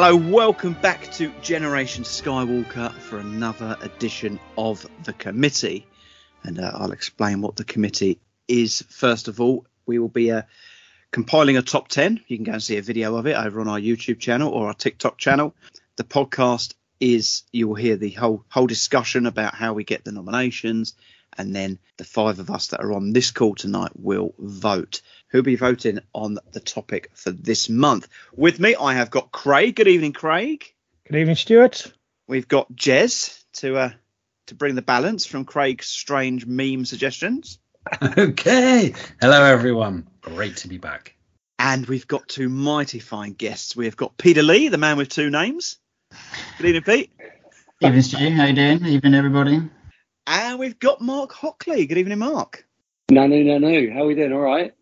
Hello, welcome back to Generation Skywalker for another edition of the committee. And uh, I'll explain what the committee is. First of all, we will be uh, compiling a top 10. You can go and see a video of it over on our YouTube channel or our TikTok channel. The podcast is you will hear the whole whole discussion about how we get the nominations and then the five of us that are on this call tonight will vote. Who'll be voting on the topic for this month? With me, I have got Craig. Good evening, Craig. Good evening, Stuart. We've got Jez to uh, to bring the balance from Craig's strange meme suggestions. okay. Hello, everyone. Great to be back. And we've got two mighty fine guests. We've got Peter Lee, the man with two names. Good evening, Pete. Evening, Stu. How are you doing? Evening, everybody. And we've got Mark Hockley. Good evening, Mark. No, no, no, no. How are we doing? All right.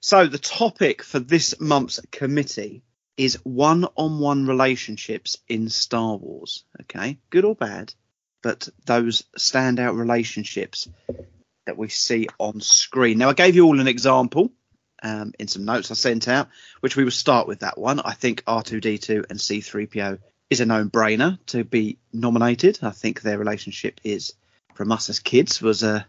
So the topic for this month's committee is one-on-one relationships in Star Wars. Okay, good or bad, but those standout relationships that we see on screen. Now, I gave you all an example um, in some notes I sent out, which we will start with that one. I think R2D2 and C3PO is a known-brainer to be nominated. I think their relationship is from us as kids was uh,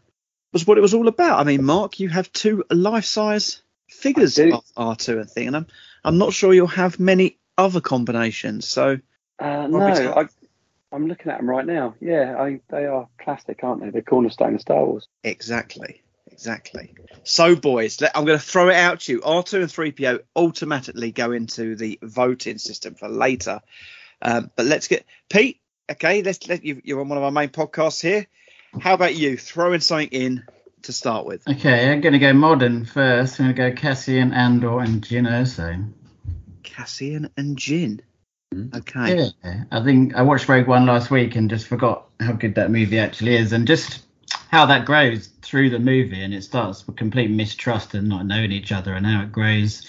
was what it was all about. I mean, Mark, you have two life-size figures of R2 and thing, and I'm I'm not sure you'll have many other combinations. So uh, no, I, I'm looking at them right now. Yeah, I, they are plastic, aren't they? They're cornerstone of Star Wars. Exactly. Exactly. So, boys, let, I'm going to throw it out to you. R2 and 3PO automatically go into the voting system for later. Um, but let's get Pete. Okay, let's let you. You're on one of our main podcasts here. How about you? Throwing something in to start with. Okay, I'm going to go modern first. I'm going to go Cassian, Andor, and Jyn Erso. Cassian and Jyn. Hmm. Okay. Yeah, I think I watched Rogue One last week and just forgot how good that movie actually is, and just how that grows through the movie, and it starts with complete mistrust and not knowing each other, and how it grows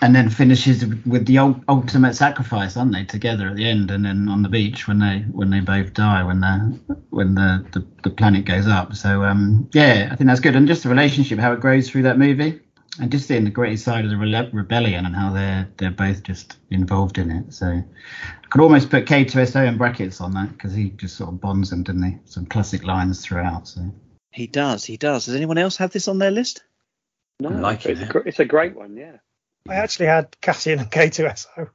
and then finishes with the ultimate sacrifice, aren't they? Together at the end, and then on the beach when they when they both die when the when the the, the planet goes up. So um, yeah, I think that's good, and just the relationship how it grows through that movie, and just seeing the great side of the re- rebellion and how they're they're both just involved in it. So I could almost put K2SO in brackets on that because he just sort of bonds them, didn't he? Some classic lines throughout. So he does, he does. Does anyone else have this on their list? No, I like it's, it. a, it's a great one, yeah. I actually had Cassian and K2SO.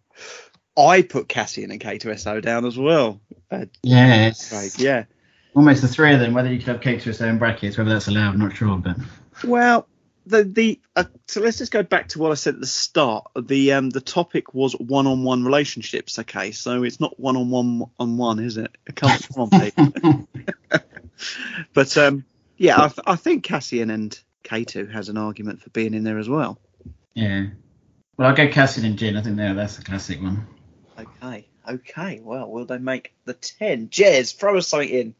I put Cassian and K2SO down as well. Uh, yes. Right, yeah. Almost the three of them, whether you could have K2SO in brackets, whether that's allowed, I'm not sure. But Well, the the uh, so let's just go back to what I said at the start. The um the topic was one-on-one relationships. Okay, so it's not one-on-one on one, is it? Come on, people. but um yeah, I, th- I think Cassian and K2 has an argument for being in there as well. Yeah. Well, I'll go Cassian and Jyn. I think yeah, that's a classic one. Okay, okay. Well, will they make the ten? Jez, throw us something in.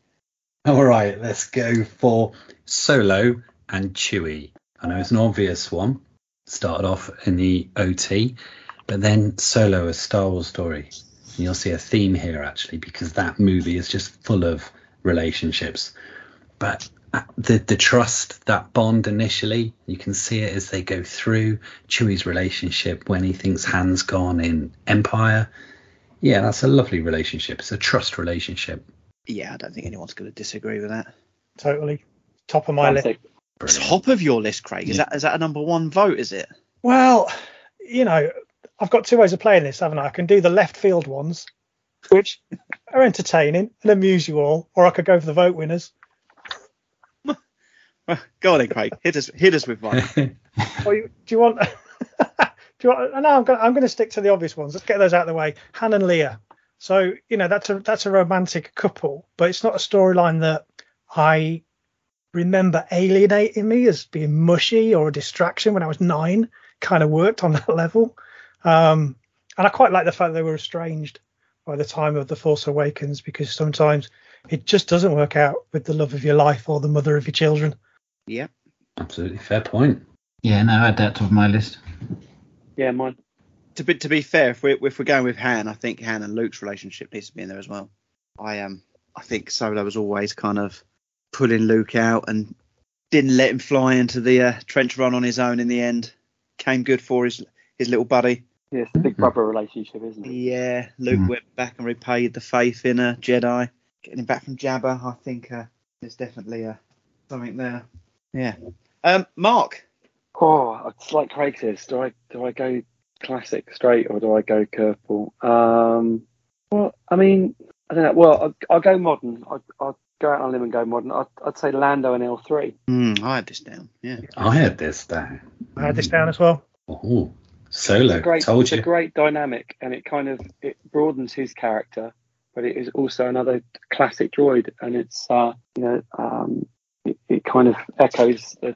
All right, let's go for Solo and Chewie. I know it's an obvious one. Started off in the OT, but then Solo, a Star Wars story. And you'll see a theme here actually, because that movie is just full of relationships. But the the trust, that bond initially, you can see it as they go through Chewie's relationship when he thinks Han's gone in Empire. Yeah, that's a lovely relationship. It's a trust relationship. Yeah, I don't think anyone's going to disagree with that. Totally. Top of my list. Classic. Top of your list, Craig. Is Yeah. that is that a number one vote? Is it? Well, you know, I've got two ways of playing this, haven't I? I can do the left field ones, which are entertaining and amuse you all, or I could go for the vote winners. Go on, then, Craig. Hit us hit us with one. Or you, do you want? do you want? No, I'm going. I'm going to stick to the obvious ones. Let's get those out of the way. Han and Leia. So you know that's a that's a romantic couple, but it's not a storyline that I remember alienating me as being mushy or a distraction when I was nine. Kind of worked on that level, um, and I quite like the fact they were estranged by the time of the Force Awakens because sometimes it just doesn't work out with the love of your life or the mother of your children. Yeah. Absolutely fair point. Yeah, no, I had that top my list. Yeah, mine. To be to be fair, if we're if we're going with Han, I think Han and Luke's relationship needs to be in there as well. I um I think Solo was always kind of pulling Luke out and didn't let him fly into the uh, trench run on his own in the end. Came good for his his little buddy. Yeah, it's the big brother relationship, isn't it? Yeah, Luke Mhm. went back and repaid the faith in a Jedi, getting him back from Jabba. I think uh, there's definitely uh, something there. Yeah. Um, Mark. Oh, it's like Craig says. Do I do I go classic straight or do I go curveball? Um, well, I mean, I don't know. Well, I'll, I'll go modern. I'll, I'll go out on a limb and go modern. I'd, I'd say Lando and L3. Hmm, I had this down. Yeah. I had this down. I had this down as well. Oh, Solo. It's a great, Told it's you. a great dynamic, and it kind of it broadens his character, but it is also another classic droid, and it's uh, you know um, it, it kind of echoes the,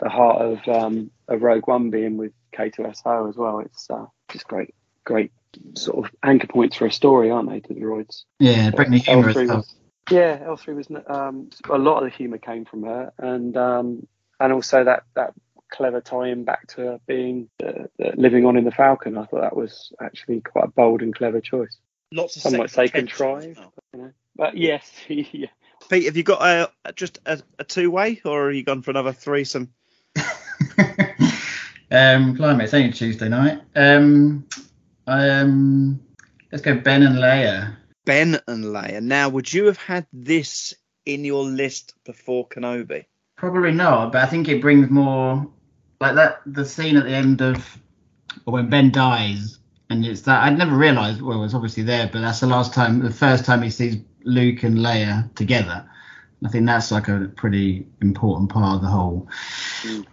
the heart of um, of Rogue One being with K2SO as well. It's uh, just great, great sort of anchor points for a story, aren't they? To the droids. Yeah, bring the humour as L3 well. was, yeah, L3 was um, a lot of the humour came from her, and um, and also that that clever tie-in back to her being uh, uh, living on in the Falcon. I thought that was actually quite a bold and clever choice. Lots of Some might say tension as contrived. well. You know? But yes, yeah. Pete, have you got a just a, a two-way, or are you gone for another threesome? um, climate, it's only Tuesday night. Um, um, let's go Ben and Leia. Ben and Leia. Now, would you have had this in your list before Kenobi? Probably not, but I think it brings more like that. The scene at the end of or when Ben dies, and it's that I'd never realised. Well, it was obviously there, but that's the last time, the first time he sees Luke and Leia together. I think that's like a pretty important part of the whole Mm.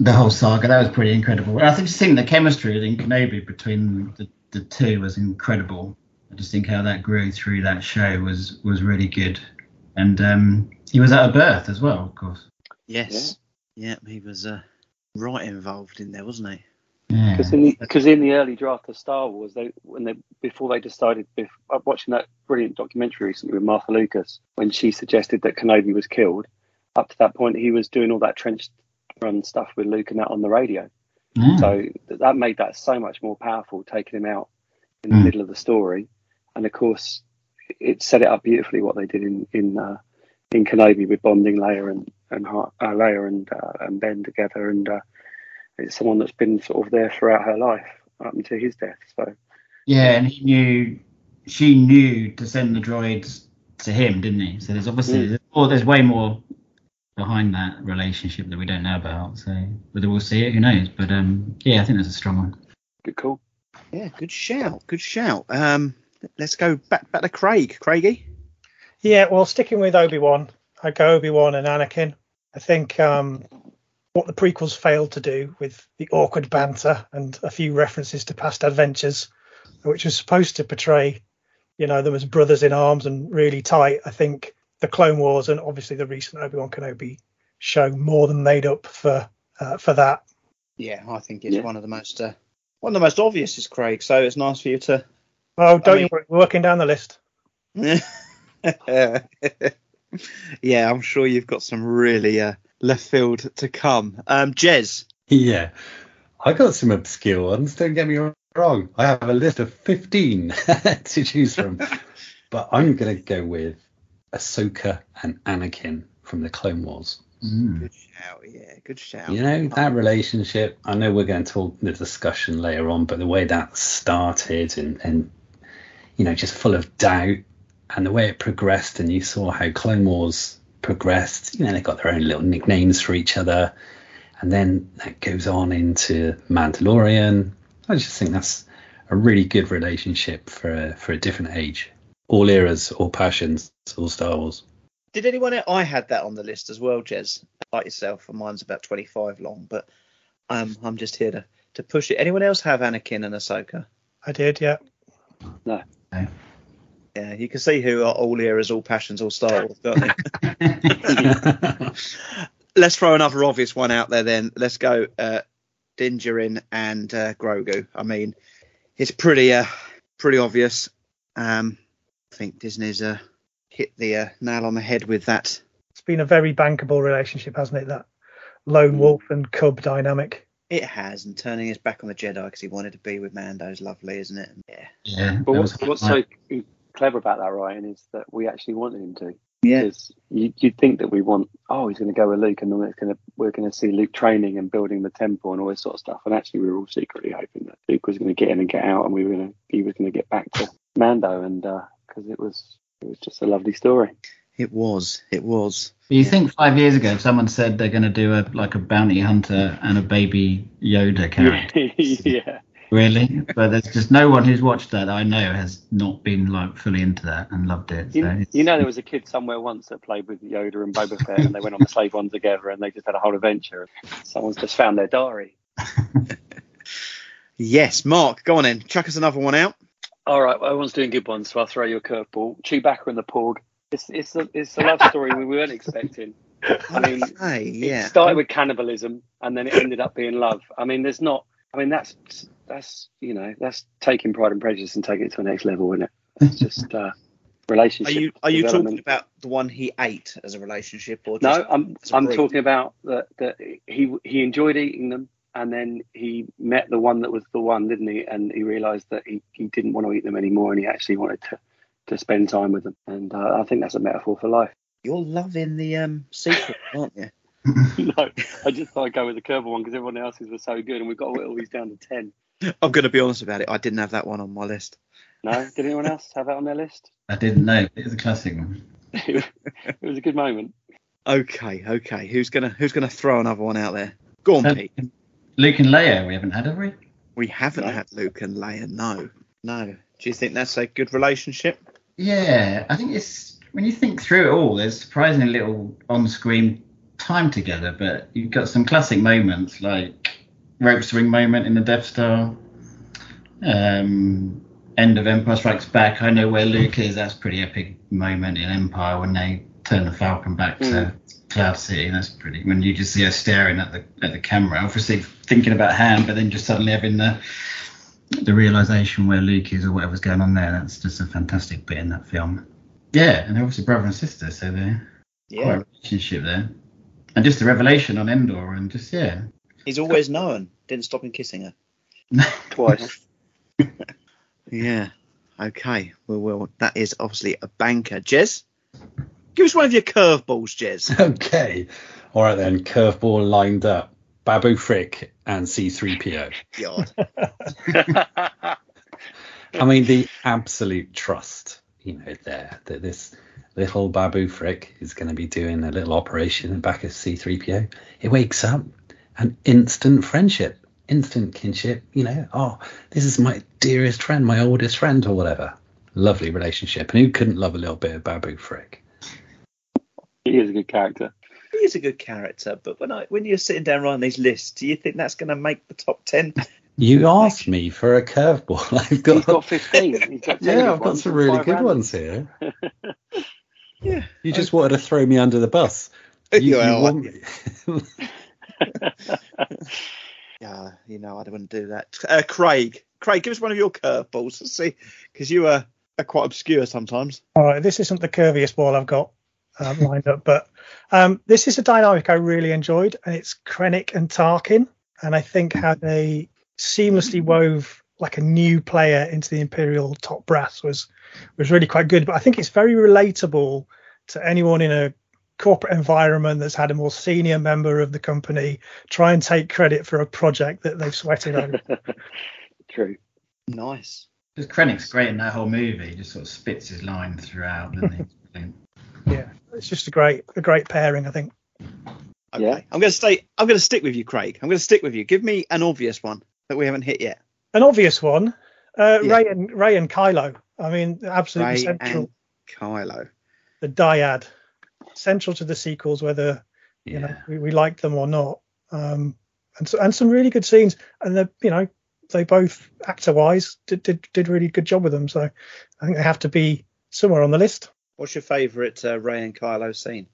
the whole saga. That was pretty incredible. I think just think the chemistry in Kenobi between the, the two was incredible. I just think how that grew through that show was was really good. And um, he was at a birth as well, of course. Yes. Yeah, he was uh, right involved in there, wasn't he? Yeah. Because in the because in the early draft of Star Wars, they when they before they decided, bef- I'm watching that brilliant documentary recently with Marcia Lucas when she suggested that Kenobi was killed. Up to that point, he was doing all that trench run stuff with Luke and that on the radio. Yeah. So th- that made that so much more powerful, taking him out in the Mm. middle of the story. And of course, it set it up beautifully what they did in in uh, in Kenobi with bonding Leia and and uh, Leia and uh, and Ben together, and uh, it's someone that's been sort of there throughout her life up until his death. So Yeah, and he knew, she knew to send the droids to him, didn't he? So there's obviously, Mm. or there's way more behind that relationship that we don't know about. So whether we'll see it, who knows? But um, yeah, I think that's a strong one. good call. Yeah, good shout. Good shout. Um, let's go back back to Craig. Craigie. Yeah, well, sticking with Obi Wan, I go Obi Wan and Anakin. I think um, what the prequels failed to do with the awkward banter and a few references to past adventures, which was supposed to portray, you know, them as brothers in arms and really tight. I think the Clone Wars and obviously the recent Obi Wan Kenobi show more than made up for uh, for that. Yeah, I think it's Yeah. one of the most uh, one of the most obvious is Craig. So it's nice for you to. Oh, don't mean- you worry, we're working down the list. yeah, I'm sure you've got some really uh, left field to come. Um, Jez, Yeah. I got some obscure ones, don't get me wrong. I have a list of 15 to choose from. but I'm going to go with Ahsoka and Anakin from the Clone Wars. Mm. good shout. Yeah, good shout. You know, that relationship, I know we're going to talk the discussion later on, but the way that started and, and you know, just full of doubt and the way it progressed, and you saw how Clone Wars progressed, you know, they got their own little nicknames for each other. And then that goes on into Mandalorian. I just think that's a really good relationship for a, for a different age. All eras, all passions, all Star Wars. Did anyone? Else? I had that on the list as well, Jez, like yourself. And mine's about 25 long, but um, I'm just here to to push it. Anyone else have Anakin and Ahsoka? I did, yeah. Yeah, you can see who are all eras, all passions, all Star Wars, can't you? Let's throw another obvious one out there then. Let's go uh, Din Djarin and uh, Grogu. I mean, it's pretty uh, pretty obvious. Um, I think Disney's uh, hit the uh, nail on the head with that. It's been a very bankable relationship, hasn't it? That lone wolf and cub dynamic. It has, and turning his back on the Jedi because he wanted to be with Mando is lovely, isn't it? Yeah. Yeah. But what's, was- what's so clever about that, Ryan, is that we actually wanted him to. Yeah. Because you, you'd think that we want, oh, he's going to go with Luke, and then it's going to, we're going to see Luke training and building the temple and all this sort of stuff. And actually, we were all secretly hoping that Luke was going to get in and get out, and we were going to, he was going to get back to Mando, and uh, because it was, it was just a lovely story. It was. It was. You think five years ago, if someone said they're going to do a like a bounty hunter and a baby Yoda character, yeah. Really? But there's just no one who's watched that I know has not been like fully into that and loved it. So You, you know, there was a kid somewhere once that played with Yoda and Boba Fett, and they went on the Slave One together, and they just had a whole adventure. Someone's just found their diary. Yes, Mark, go on then. Chuck us another one out. All right, well, everyone's doing good ones, so I'll throw you a curveball. Chewbacca and the Porg. It's it's a it's a love story we weren't expecting. I mean, Hey, yeah. it started with cannibalism, and then it ended up being love. I mean, there's not. I mean, that's that's you know that's taking Pride and Prejudice and taking it to the next level, isn't it? It's just uh, Are you are you talking about the one he ate as a relationship, or just No, I'm as a I'm brief? talking about that that he he enjoyed eating them, and then he met the one that was the one, didn't he? And he realised that he, he didn't want to eat them anymore, and he actually wanted to to spend time with them. And uh, I think that's a metaphor for life. You're loving the um secret, aren't you? no, I just thought I'd go with the curveball one because everyone else's was so good, and we've got to whittle these down to ten. I'm going to be honest about it. I didn't have that one on my list. No, did anyone else have that on their list? I didn't know. It's a classic one. it was a good moment. Okay, okay. Who's gonna who's gonna throw another one out there? Go on, Um, Pete. Luke and Leia, we haven't had, have we? We haven't No. had Luke and Leia. No, no. Do you think that's a good relationship? Yeah, I think it's when you think through it all, there's surprisingly little on-screen time together, but you've got some classic moments like rope swing moment in the Death Star, um, end of Empire Strikes Back. I know where Luke is. That's pretty epic moment in Empire when they turn the Falcon back to Cloud City. That's pretty. When you just see her staring at the at the camera, obviously thinking about Han, but then just suddenly having the the realization where Luke is or whatever's going on there. That's just a fantastic bit in that film. Yeah, and they're obviously brother and sister, so they're quite Yeah. a relationship there. And just the revelation on Endor, and just yeah, He's always known. Didn't stop him kissing her. Twice. Yeah. Okay. Well, well, that is obviously a banker. Jez, give us one of your curveballs, Jez. Okay. All right then. Curveball lined up. Babu Frick and C3PO. God. I mean, the absolute trust, you know, there that this little Babu Frick is going to be doing a little operation in the back of C3PO. It wakes up and instant friendship, instant kinship. You know, oh, this is my dearest friend, my oldest friend, or whatever. Lovely relationship. And who couldn't love a little bit of Babu Frick? he is a good character. he is a good character. But when I when you're sitting down writing these lists, do you think that's going to make the top ten? You asked me for a curveball. I've got, He's got 15. He's got yeah, I've got some really good randoms. ones here. Yeah. You just wanted to throw me under the bus. You, you Well, want- Yeah, you know, I wouldn't do that. Uh, Craig, Craig, give us one of your curveballs. Let's see, because you are, are quite obscure sometimes. All right, this isn't the curviest ball I've got um, lined up, but um, this is a dynamic I really enjoyed, and it's Krennic and Tarkin, and I think how they seamlessly wove like a new player into the Imperial top brass was was really quite good. But I think it's very relatable to anyone in a corporate environment that's had a more senior member of the company try and take credit for a project that they've sweated over. True. Nice. Because Krennic's great in that whole movie. He just sort of spits his line throughout, doesn't he? Yeah, it's just a great a great pairing, I think. Okay. Yeah. I'm going to stay. I'm going to stick with you, Craig. I'm going to stick with you. Give me an obvious one that we haven't hit yet. An obvious one, uh, Yeah. Rey and Rey and Kylo. I mean, absolutely Rey central. and Kylo. the dyad, central to the sequels, whether you know we, we like them or not. Um, and so, and some really good scenes, and the you know they both actor wise did, did did really good job with them. So I think they have to be somewhere on the list. What's your favourite uh, Rey and Kylo scene?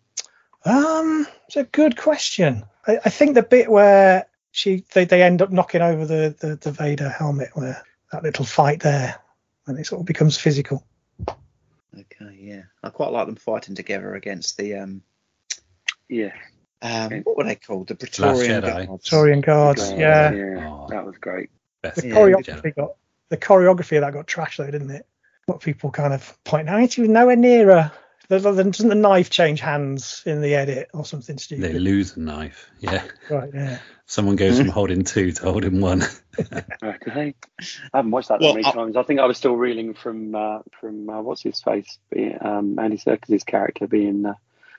Um, it's a good question. I, I think the bit where she they, they end up knocking over the, the the Vader helmet, where that little fight there, and it sort of becomes physical. Okay, yeah, I quite like them fighting together against the um, Yeah. um Okay. what were they called? The Praetorian Jedi. Guards. Saurian guards, God, yeah. Yeah. Oh. That was great. Best The Yeah, choreography got the choreography of that got trashed though, didn't it? What people kind of point out, he was nowhere near her. The- the- Doesn't the knife change hands in the edit or something stupid? They stupid? lose a knife. Yeah. Right, yeah. Someone goes from holding two to holding one. Okay. I haven't watched that Well, that many I- times. I think I was still reeling from uh, from uh, what's his face, being, um, Andy Serkis's character being uh,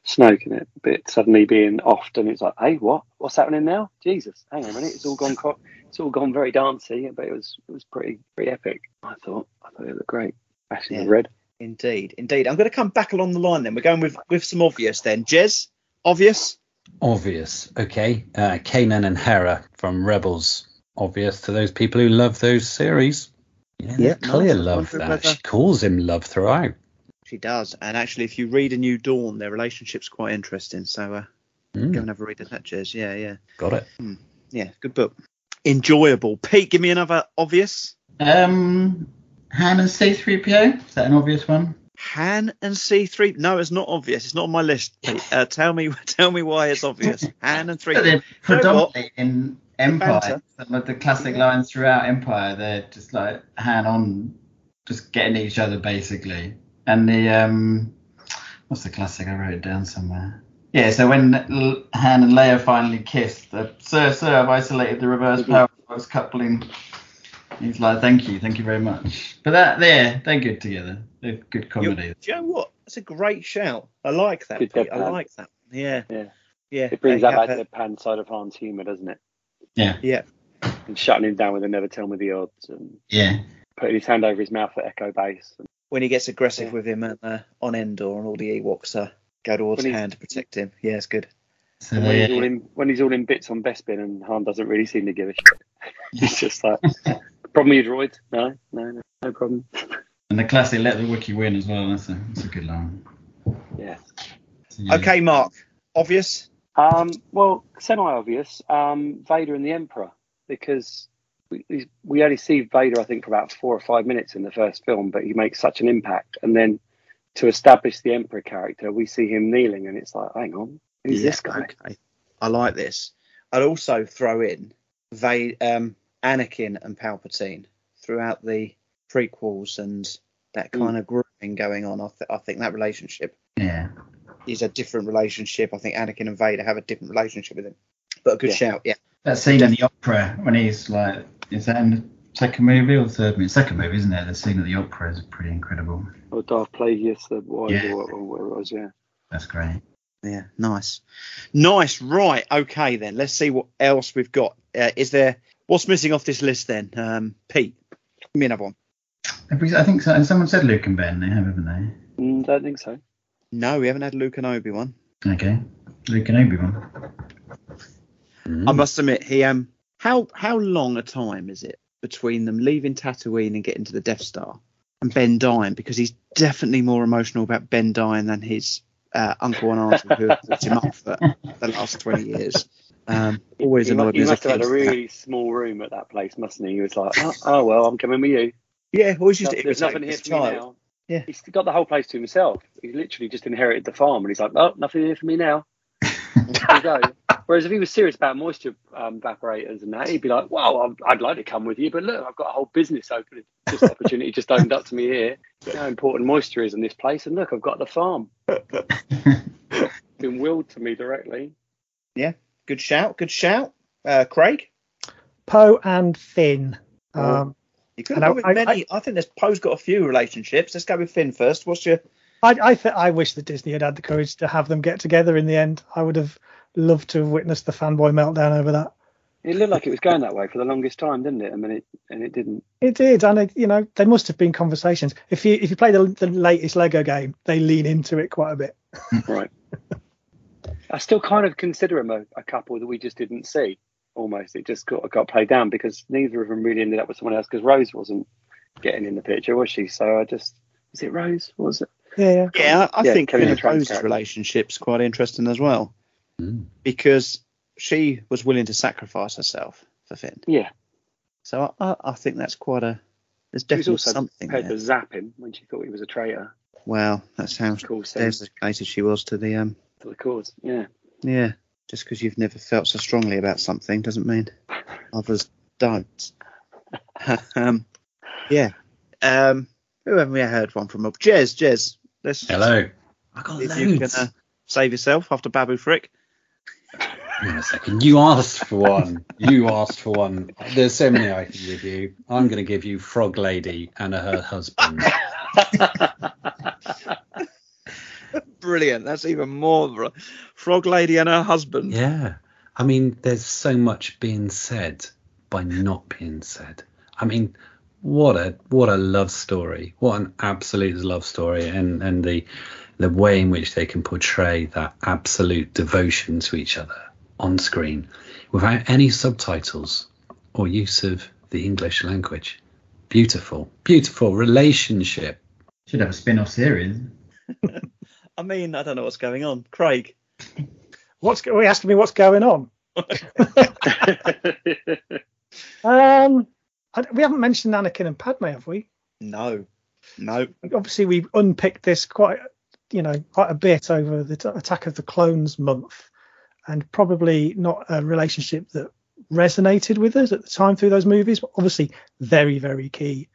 Snoke in it, but suddenly being offed, and it's like, hey, what? What's happening now? Jesus, hang on a minute, it's all gone. Co- it's all gone very dancey, but it was it was pretty pretty epic. I thought. I thought it looked great. Ashton Yeah. the red. Indeed, indeed. I'm going to come back along the line then. We're going with with some obvious then. Jez, obvious. Obvious. Okay. Uh, Kanan and Hera from Rebels. Obvious to those people who love those series. Yeah, Yeah, there's clear love wonder there. whether- She calls him love throughout. She does, and actually, if you read A New Dawn, their relationship's quite interesting. So uh, Mm, go and have a read of that, Jez. Yeah, yeah, got it. yeah. Good book. Enjoyable. Pete, give me another obvious. Um, Han and C3PO. Is that an obvious one? Han and C3. No, it's not obvious. It's not on my list. Uh, tell me, tell me why it's obvious. Han and three. But they're You know predominantly in Empire. banter. Some of the classic lines throughout Empire, they're just like hand on, just getting each other basically. And the um, what's the classic? I wrote it down somewhere. Yeah, so when Han and Leia finally kissed, the Sir, Sir, I've isolated the reverse power force coupling. He's like, thank you, thank you very much. But that, there, they're good together. They're good You, comedy. do you know what? That's a great shout. I like that. Good Pete. I like that. Yeah, Yeah. yeah. It brings they that have back deadpan side of Han's humour, doesn't it? Yeah, Yeah, And shutting him down with a never tell me the odds, and yeah. putting his hand over his mouth at Echo Base. And when he gets aggressive Yeah. with him at, uh, on Endor, and all the Ewoks uh, go towards When he's- Han to protect him. Yeah, it's good. So when he's all in when he's all in bits on Bespin, and Han doesn't really seem to give a shit. He's just like, problem with your droid? No, no, no, no problem. and the classic "Let the Wookiee win" as well. That's a, that's a good line. Yeah. So, yeah. Okay, Mark. Obvious. Um, well, semi-obvious. Um, Vader and the Emperor, because we, we- we only see Vader, I think, for about four or five minutes in the first film, but he makes such an impact. And then to establish the Emperor character, we see him kneeling, and it's like, hang on, who's Yeah, this guy? Okay. I like this. I'd also throw in Va- um, Anakin and Palpatine throughout the prequels and that Mm. kind of grouping going on. I, th- I think that relationship yeah. is a different relationship. I think Anakin and Vader have a different relationship with him. But a good Yeah. shout, yeah. That scene in the opera when he's like, is that in the second movie or third movie? Second movie, isn't it? The scene at the opera is pretty incredible. Or Darth Plagueis, the wise, Yeah. or, or whatever it was, yeah. That's great. Yeah, nice, nice. Right, okay then. Let's see what else we've got. Uh, is there what's missing off this list then? Um, Pete, give me another one. I think so, someone said Luke and Ben. They have, haven't they? Mm, don't think so. No, we haven't had Luke and Obi Wan. Okay. Luke and Obi Wan. Mm. I must admit, he um, how how long a time is it between them leaving Tatooine and getting to the Death Star and Ben dying? Because he's definitely more emotional about Ben dying than his uh, uncle and auntie who have brought him up for the last twenty years. Um, always He, annoyed he me as a must have had a really small room at that place, mustn't he? He was like, oh, oh well, I'm coming with you. Yeah, always used No- to There's nothing here as a for me now. Yeah. He's got the whole place to himself. He literally just inherited the farm, and he's like, oh, nothing here for me now. Off we go. Whereas if he was serious about moisture um, evaporators and that, he'd be like, well, I'd, I'd like to come with you, but look, I've got a whole business open. This opportunity just opened up to me here. Look how important moisture is in this place, and look, I've got the farm. Been willed to me directly. Good shout, good shout. Uh, Craig, Poe and Finn. Oh. Um, you could have I- gone with I- many. I, think there's Poe's got a few relationships. Let's go with Finn first. What's your I I, th- I wish that Disney had had the courage to have them get together in the end. I would have loved to have witnessed the fanboy meltdown over that. It looked like it was going that way for the longest time, didn't it? I mean, it and it didn't. It did, and it, you know there must have been conversations. If you if you play the, the latest Lego game, they lean into it quite a bit. Right. I still kind of consider them a, a couple that we just didn't see. Almost, it just got got played down because neither of them really ended up with someone else because Rose wasn't getting in the picture, was she? So I just was it Rose? Was it? Yeah, yeah. Yeah, I, I Yeah, think Kelly Finn and Tran's Poe's character. relationship's quite interesting as well Mm. because she was willing to sacrifice herself for Finn. Yeah, So I, I, I think that's quite a. There's definitely also something prepared there. to zap him when she thought he was a traitor Well, that's how Cool sense. dedicated she was to the um. To the cause. Yeah, Yeah, just because you've never felt so strongly about something doesn't mean others don't. um, yeah. Um, who haven't we heard one from? Jez, Jez. Let's Hello. I got if you can loads. uh, save yourself after Babu Frick. Hang on a second. You asked for one. You asked for one. There's so many I can give you. I'm going to give you Frog Lady and her husband. Brilliant. That's even more. br- Frog Lady and her husband. Yeah. I mean, there's so much being said by not being said. I mean, what a what a love story. What an absolute love story and and the the way in which they can portray that absolute devotion to each other on screen without any subtitles or use of the English language. Beautiful. Beautiful relationship. Should have a spin off series. I mean, I don't know what's going on. Craig. What's go- are you asking me what's going on? Um, I, we haven't mentioned Anakin and Padme, have we? No. No. Obviously, we unpicked this quite, you know, quite a bit over the t- Attack of the Clones month, and probably not a relationship that resonated with us at the time through those movies, but obviously very, very key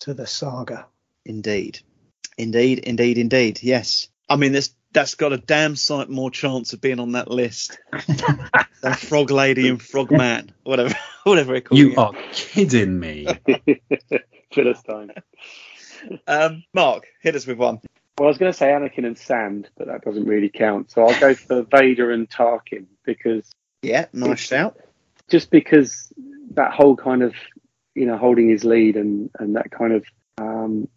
to the saga. Indeed. Indeed, indeed, indeed. Yes. I mean, this that's got a damn sight more chance of being on that list than Frog Lady and Frog Man, whatever, whatever it calls You are kidding me. Philistine. Um, Mark, hit us with one. Well, I was going to say Anakin and Sand, but that doesn't really count. So I'll go for Vader and Tarkin because Yeah, nice shout. just because that whole kind of you know holding his lead and and that kind of um,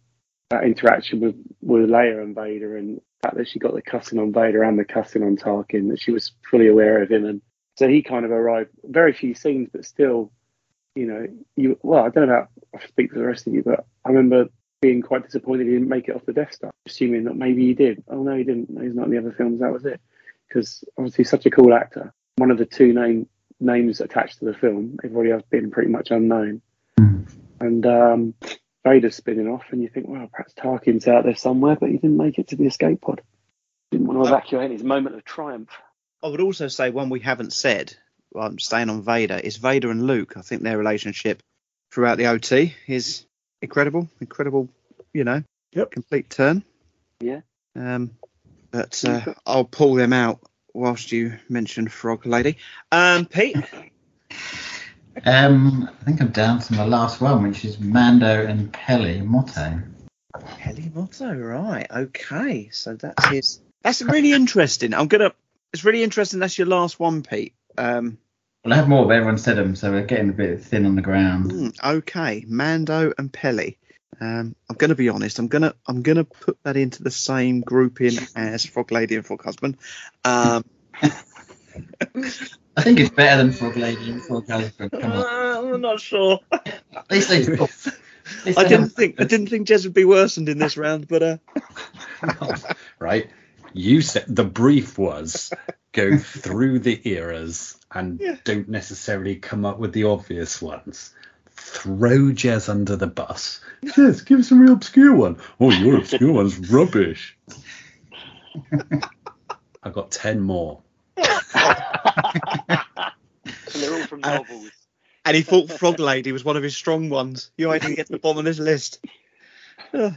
that interaction with with Leia and Vader and the fact that she got the cussing on Vader and the cussing on Tarkin that she was fully aware of him. And so he kind of arrived very few scenes but still you know you well I don't know about I speak for the rest of you but I remember being quite disappointed he didn't make it off the Death Star assuming that maybe he did. Oh no he didn't. No, he's not in the other films. That was it. Because obviously such a cool actor. One of the two name names attached to the film. Everybody else been pretty much unknown. And um, Vader's spinning off, and you think, well, perhaps Tarkin's out there somewhere, but he didn't make it to the escape pod. Didn't want to evacuate his moment of triumph. I would also say one we haven't said. Well, I'm staying on Vader. Is Vader and Luke? I think their relationship throughout the OT is incredible. Incredible, you know. Yep. Complete turn. Yeah. Um, but uh, I'll pull them out whilst you mention Frog Lady. Um, Pete. Um, I think I'm down to my last one, which is Mando and Peli Motto. Heli Motto, right? Okay, so that's his. That's really interesting. I'm gonna. It's really interesting. That's your last one, Pete. Um, Well, I have more, but everyone said them, so we're getting a bit thin on the ground. Hmm, okay, Mando and Peli. Um, I'm gonna be honest. I'm gonna I'm gonna put that into the same grouping as Frog Lady and Frog Husband. Um, I think it's better than Frog Lady and Frog Elephant. Come on. Uh, I'm not sure. At least they. at I didn't think I didn't think Jez would be worsened in this round, but uh, right? You said the brief was go through the eras and Yeah. don't necessarily come up with the obvious ones. Throw Jez under the bus. Jez, give us a real obscure one. Oh, your obscure one's rubbish. I've got ten more. And they're all from Uh, novels. and he thought Frog Lady was one of his strong ones. You ain't gonna get to the bottom of this list. Uh,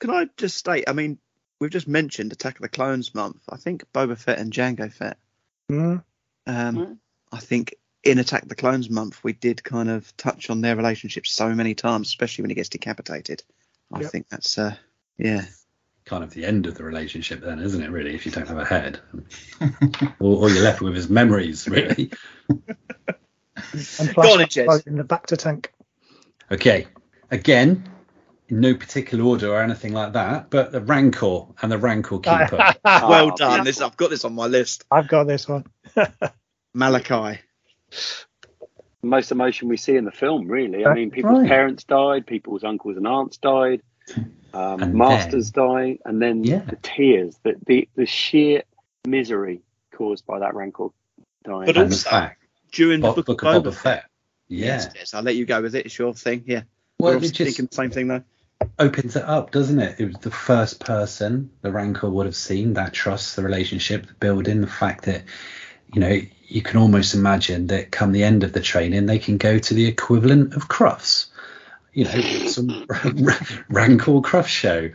can I just state? I mean, we've just mentioned Attack of the Clones month. I think Boba Fett and Django Fett. Mm. Um, Hmm. I think in Attack of the Clones month we did kind of touch on their relationship so many times, especially when he gets decapitated. I Yep. think that's uh, yeah. Kind of the end of the relationship, then, isn't it? Really, if you don't have a head, all, all you're left with is memories, really. And Go on, in the back to tank. Okay, again, in no particular order or anything like that, but the Rancor and the Rancor Keeper. well Oh, done. yeah. This I've got this on my list. I've got this one. Malachi. Most emotion we see in the film, really. I mean, people's right. parents died, people's uncles and aunts died, um, And masters died, and then Yeah. the tears, the, the the sheer misery caused by that rancor dying. But and the also- During the Book, book, of of Boba Boba Fett. Fett. Yeah. Yes, yes, I'll let you go with it. It's your thing. Yeah. Well, We're it just thinking the same thing though. opens it up, doesn't it? It was the first person the Rancor would have seen that trust, the relationship, the building, the fact that, you know, you can almost imagine that come the end of the training, they can go to the equivalent of Crufts. You know, some Rancor Crufts show.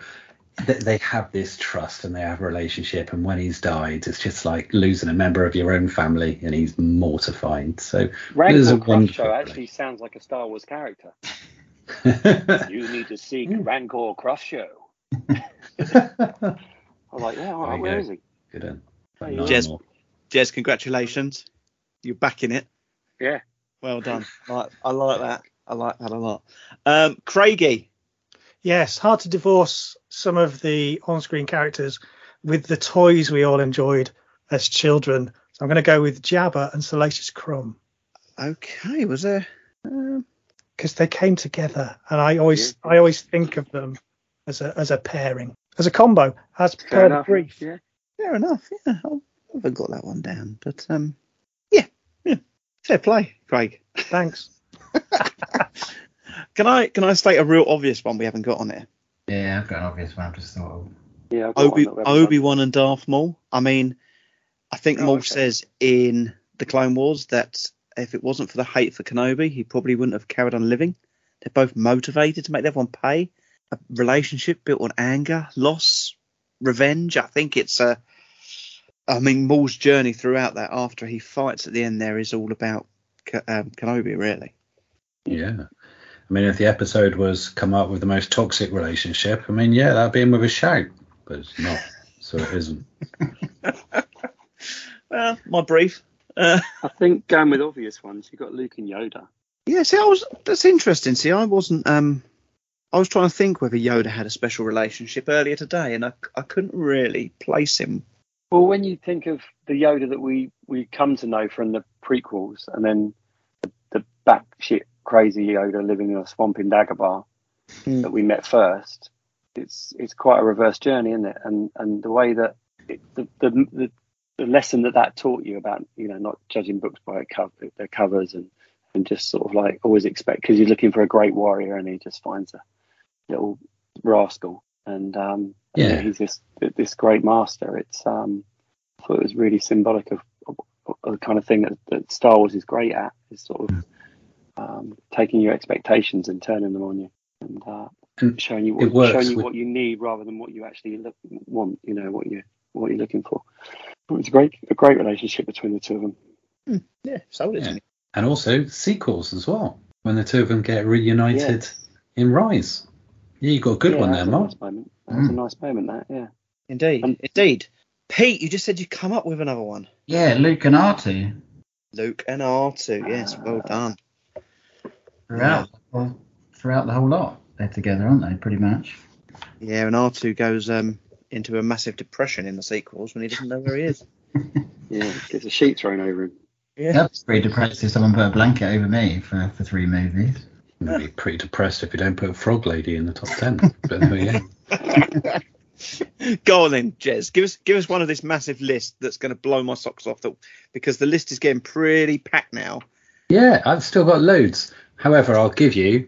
That they have this trust and they have a relationship, and when he's died, it's just like losing a member of your own family, and he's mortified. So it is a Rancor Crush Show actually sounds like a Star Wars character. You need to seek Rancor Crush Show. I was like, yeah, all There right, you where go. is he? Good one. There Nine Jez. Jez, congratulations. You're back in it. Yeah. Well done. I like, I like that. I like that a lot. Um, Craigie. Yes, hard to divorce some of the on-screen characters with the toys we all enjoyed as children. So I'm going to go with Jabba and Salacious Crumb Okay, was there? Um, because they came together, and I always Yeah. I always think of them as a as a pairing, as a combo, as Fair per enough. brief. Yeah. fair enough. Yeah, I haven't got that one down, but um, yeah, yeah, fair play, Craig. Thanks. Can I can I state a real obvious one we haven't got on here? Yeah, I've got an obvious one. I've just thought. of. Yeah. Obi one that we haven't Obi Wan and Darth Maul. I mean, I think Oh, Maul okay. says in the Clone Wars that if it wasn't for the hate for Kenobi, he probably wouldn't have carried on living. They're both motivated to make everyone pay. A relationship built on anger, loss, revenge. I think it's a. I mean, Maul's journey throughout that, after he fights at the end, there is all about Ke- um, Kenobi, really. Yeah. I mean, if the episode was come up with the most toxic relationship, I mean, yeah, that'd be in with a shout, but it's not. So it isn't. Well, my brief. Uh, I think going with obvious ones, you've got Luke and Yoda. Yeah, see, I was that's interesting. See, I wasn't. Um, I was trying to think whether Yoda had a special relationship earlier today, and I, I couldn't really place him. Well, when you think of the Yoda that we we come to know from the prequels, and then the, the batshit crazy Yoda living in a swamp in Dagobah Hmm. that we met first, it's it's quite a reverse journey, isn't it? And and the way that it, the, the the the lesson that that taught you about you know not judging books by their cover, their covers and and just sort of like always expect because you're looking for a great warrior and he just finds a little rascal and um and Yeah. he's this this great master it's um I thought it was really symbolic of, of, of the kind of thing that, that Star Wars is great at is sort of um, taking your expectations and turning them on you and uh, And showing you what showing you with- what you need rather than what you actually look, want you know what you what you're looking for it's a great a great relationship between the two of them Yeah, sold it Yeah. And also sequels as well, when the two of them get reunited in Rise. Yeah, you got a good Yeah, one there, Mark. nice moment. That was a Mm. nice moment that yeah Indeed, Um, indeed. Pete, you just said you come up with another one. Yeah, Luke and R2 Luke and R2. Yes, well done. Throughout well, throughout the whole lot. They're together, aren't they? Pretty much. Yeah, and R2 goes um into a massive depression in the sequels when he doesn't know where he is. Yeah, gets a sheet thrown over him. Yeah. That's pretty depressed if someone put a blanket over me for, for three movies. I'd be pretty depressed if you don't put Frog Lady in the top ten. but there we go. Go on then, Jez. Give us give us one of this massive list that's going to blow my socks off. That, because the list is getting pretty packed now. Yeah, I've still got loads. However, I'll give you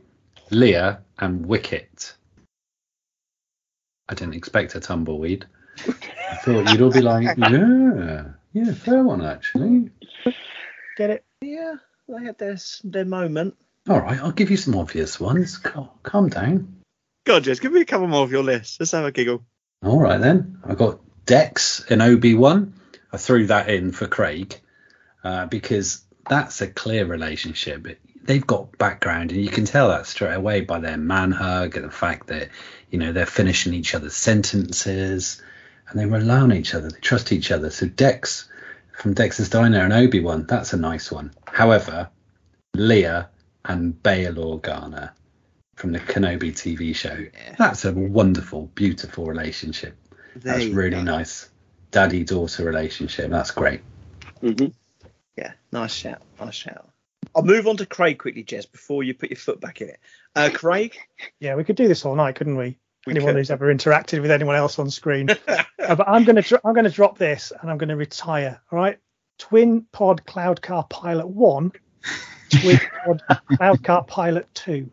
Leia and Wicket. I didn't expect a tumbleweed. I thought you'd all be like, yeah, yeah, fair one actually. Get it? Yeah, they had their their moment. All right, I'll give you some obvious ones. Cal- Calm down. Go on, Jez. Give me a couple more of your list. Let's have a giggle. All right then. I got Dex and Obi Wan. I threw that in for Craig uh, because that's a clear relationship. It- They've got background, and you can tell that straight away by their man hug and the fact that you know they're finishing each other's sentences and they rely on each other. They trust each other. So Dex from Dex's Diner and Obi Wan, that's a nice one. However, Leia and Bail Organa from the Kenobi TV show, that's a wonderful, beautiful relationship. There That's really go. nice. Daddy daughter relationship. That's great. hmm Yeah, nice shout. Nice shout. I'll move on to Craig quickly, Jez, before you put your foot back in it. Uh, Craig, Yeah, we could do this all night, couldn't we? We anyone could. who's ever interacted with anyone else on screen. Uh, but I'm going to I'm going to drop this and I'm going to retire. All right, Twin Pod Cloud Car Pilot One, Twin Pod Cloud Car Pilot Two.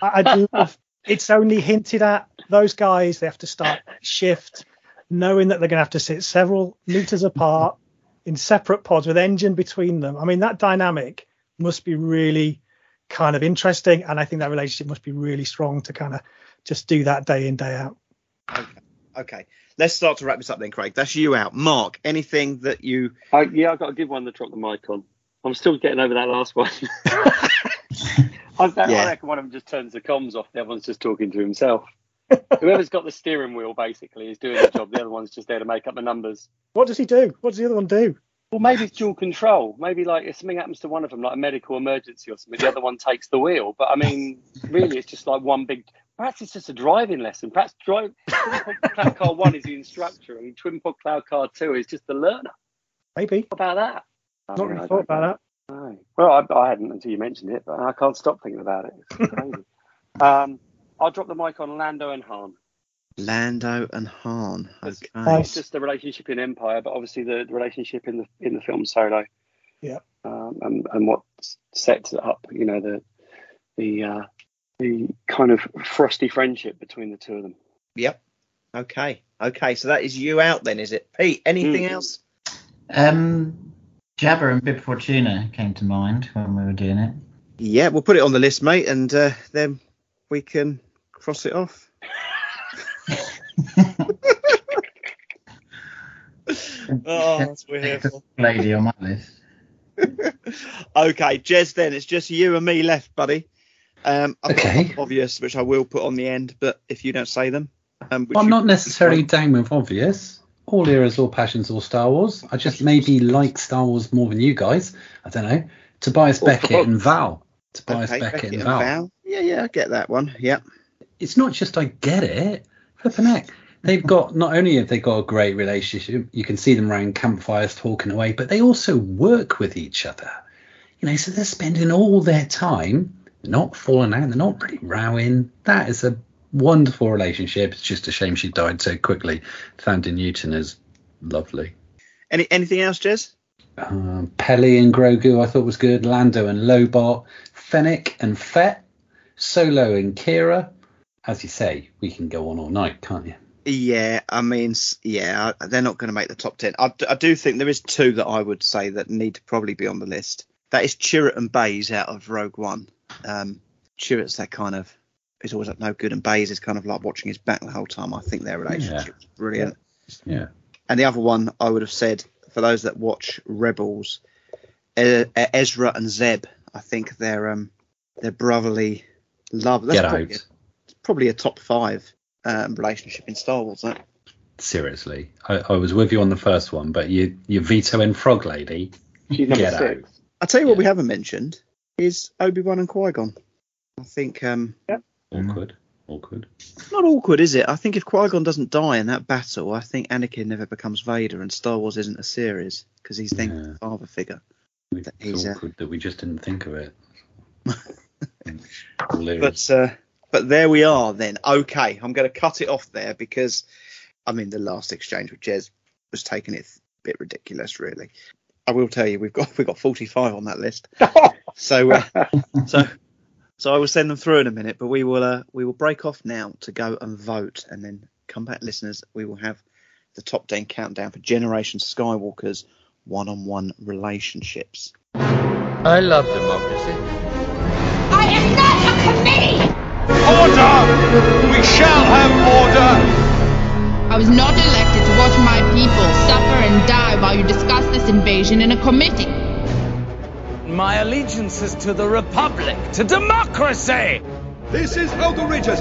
I, I do love. It's only hinted at. Those guys they have to start shift, knowing that they're going to have to sit several meters apart in separate pods with engine between them. I mean that dynamic must be really kind of interesting, and I think that relationship must be really strong to kind of just do that day in day out. okay, okay. let's start to wrap this up then, Craig. That's you out. Mark, anything that you I, yeah, I've got to give one the drop the mic on. I'm still getting over that last one. I, bet, Yeah. I reckon one of them just turns the comms off. The other one's just talking to himself. Whoever's got the steering wheel basically is doing the job. The other one's just there to make up the numbers. What does he do? What does the other one do? Well, maybe it's dual control. Maybe like if something happens to one of them, like a medical emergency or something, the other one takes the wheel. But I mean, really, it's just like one big. Perhaps it's just a driving lesson. Perhaps drive. Cloud Car One is the instructor, and Twin Pod Cloud Car Two is just the learner. Maybe. What about that? I Not really I thought about No. Well, I, I hadn't until you mentioned it, but I can't stop thinking about it. It's crazy. um, I'll drop the mic on Lando and Han. Lando and Han. It's Okay. Not just the relationship in Empire, but obviously the, the relationship in the in the film Solo. Yeah. Um, and and what sets it up, you know, the the uh, the kind of frosty friendship between the two of them. Yep. Okay. Okay. So that is you out then, is it? Pete, anything Mm. else? Um, Jabba and Bib Fortuna came to mind when we were doing it. Yeah, we'll put it on the list, mate, and uh, then we can cross it off. Oh, that's what we're here for. Lady on my list. okay, Jez, then it's just you and me left, buddy. Um, I've Okay. obvious, which I will put on the end, but if you don't say them, um, Well, I'm not necessarily down with obvious. All eras, all passions, all Star Wars. I just maybe like Star Wars more than you guys. I don't know. Tobias Beckett and Val. Tobias Okay, Beckett, Beckett and Val. Val. Yeah, yeah, I get that one. Yep. It's not just I get it. Flipping heck. They've got not only have they got a great relationship, you can see them around campfires talking away, but they also work with each other. You know, so they're spending all their time not falling out, they're not really rowing. That is a wonderful relationship. It's just a shame she died so quickly. Thandie Newton is lovely. Any anything else, Jez? Um, Peli and Grogu I thought was good. Lando and Lobot, Fennec and Fett, Solo and Qi'ra. As you say, we can go on all night, can't you? Yeah, I mean, yeah, they're not going to make the top ten. I do think there is two that I would say that need to probably be on the list. That is Chirrut and Baze out of Rogue One. Um, Chirrut's that kind of is always up no good, and Baze is kind of like watching his back the whole time. I think their relationship's brilliant. Yeah. And the other one I would have said for those that watch Rebels, Ezra and Zeb. I think they're um their brotherly love. That's Get out. A, probably a top five um, relationship in Star Wars. That. Seriously. I, I was with you on the first one, but you you vetoing Frog Lady. She's number Get six. I'll tell you what we haven't mentioned is Obi Wan and Qui Gon. I think um Awkward. Awkward. Not awkward, is it? I think if Qui Gon doesn't die in that battle, I think Anakin never becomes Vader, and Star Wars isn't a series because he's then Yeah. the father figure. It's he's, uh, awkward that we just didn't think of it. But uh, but there we are then. Okay, I'm going to cut it off there because I mean the last exchange with Jez was taking it a bit ridiculous, really. I will tell you, we've got we've got 45 on that list. So uh, so so I will send them through in a minute, but we will uh, we will break off now to go and vote, and then come back, listeners. We will have the top 10 countdown for Generation Skywalker's one-on-one relationships. I love democracy. I am not a committee! Order! We shall have order! I was not elected to watch my people suffer and die while you discuss this invasion in a committee. My allegiance is to the Republic, to democracy! This is Algorithm.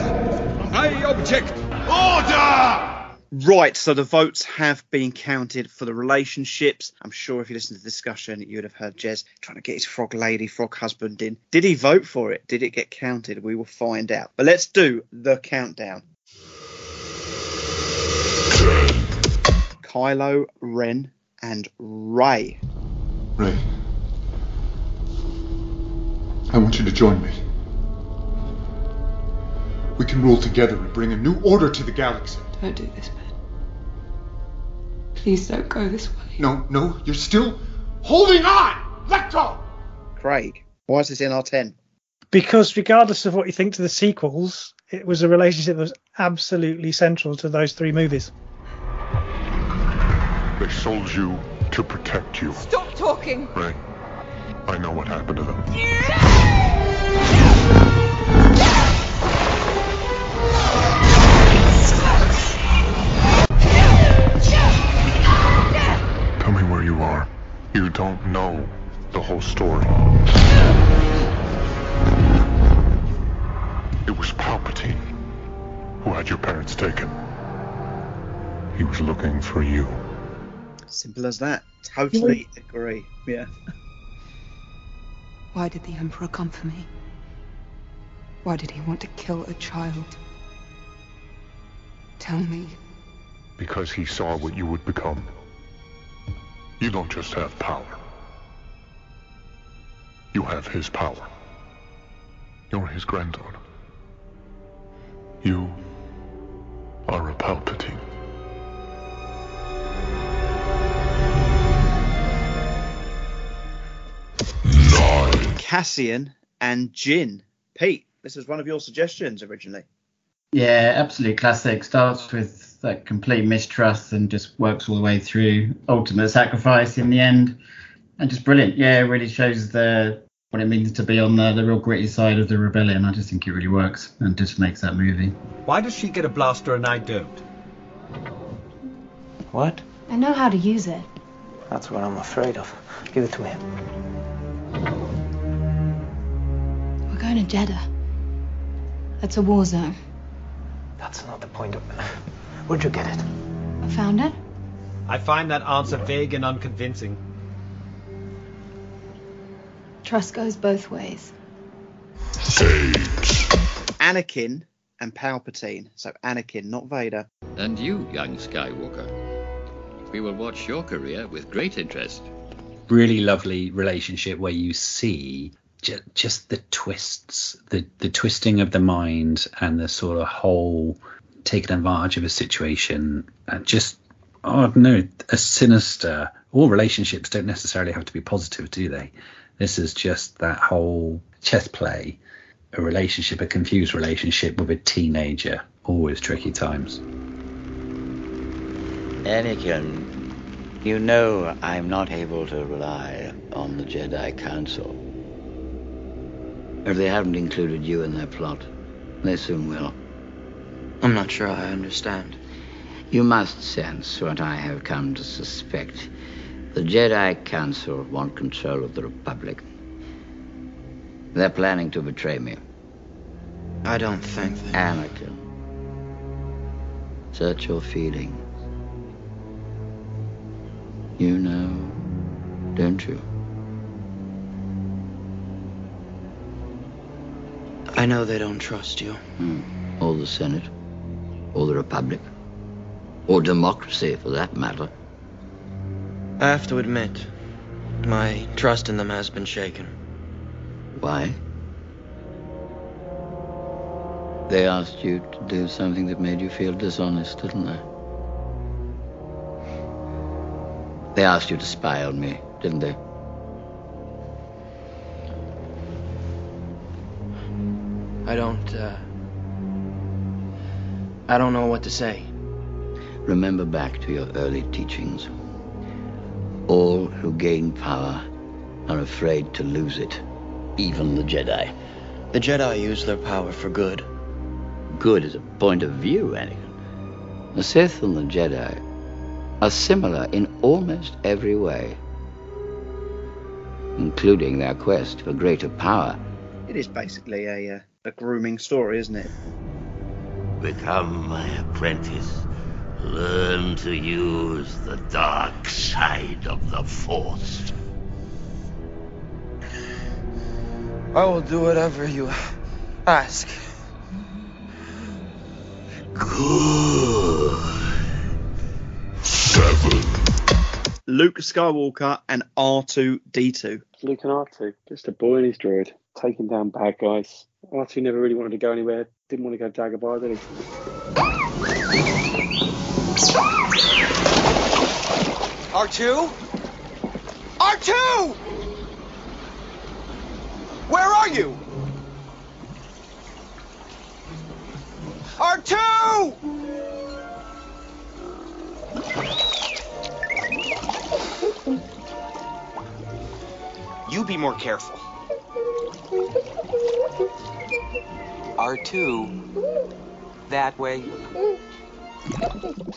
I object. Order! Right, so the votes have been counted for the relationships. I'm sure if you listen to the discussion, you would have heard Jez trying to get his frog lady, frog husband in. Did he vote for it? Did it get counted? We will find out. But let's do the countdown. Kylo, Ren, and Rey. Rey, I want you to join me. We can rule together and bring a new order to the galaxy. Don't do this, Ben. Please don't go this way. No, no, you're still holding on! Let go! Craig, why is this in our 10? Because regardless of what you think to the sequels, it was a relationship that was absolutely central to those three movies. They sold you to protect you. Stop talking! Rey, I know what happened to them. Tell you are. You don't know the whole story. It was Palpatine who had your parents taken. He was looking for you. Simple as that. Totally agree. Yeah. Why did the Emperor come for me? Why did he want to kill a child? Tell me. Because he saw what you would become. You don't just have power. You have his power. You're his granddaughter. You are a Palpatine. Nine. Cassian and Jyn. Pete, this was one of your suggestions originally. Yeah, absolute classic. Starts with that complete mistrust and just works all the way through ultimate sacrifice in the end, and just brilliant. Yeah, it really shows the what it means to be on the, the real gritty side of the rebellion. I just think it really works and just makes that movie. Why does she get a blaster and I don't? What? I know how to use it. That's what I'm afraid of. Give it to him. We're going to Jedha. That's a war zone. That's not the point of. Where'd you get it? I found it. I find that answer vague and unconvincing. Trust goes both ways. Sage. Anakin and Palpatine. So Anakin, not Vader. And you, young Skywalker. We will watch your career with great interest. really lovely relationship where you see ju- just the twists, the the twisting of the mind, and the sort of whole taking advantage of a situation, and just oh no, a sinister. All relationships don't necessarily have to be positive, do they? This is just that whole chess play, a relationship, a confused relationship with a teenager. Always tricky times. Anakin, you know I'm not able to rely on the Jedi Council. If they haven't included you in their plot, they soon will. I'm not sure I understand. You must sense what I have come to suspect. The Jedi Council want control of the Republic. They're planning to betray me. I don't think that. Anakin. Search your feelings. You know, don't you? I know they don't trust you. Hmm. or the Senate, or the Republic, or democracy for that matter. I have to admit, my trust in them has been shaken. Why? They asked you to do something that made you feel dishonest, didn't they? They asked you to spy on me, didn't they? I don't, uh. I don't know what to say. Remember back to your early teachings. All who gain power are afraid to lose it, even the Jedi. The Jedi use their power for good. Good is a point of view, Anakin. The Sith and the Jedi are similar in almost every way, including their quest for greater power. It is basically a uh, a grooming story, isn't it? Become my apprentice. Learn to use the dark side of the Force. I will do whatever you ask. Good. Luke Skywalker and R2D2. Luke and R2, just a boy and his droid, taking down bad guys. R2 never really wanted to go anywhere, didn't want to go Dagobah, did he? R2? R2! Where are you? R2! You be more careful. R2, that way.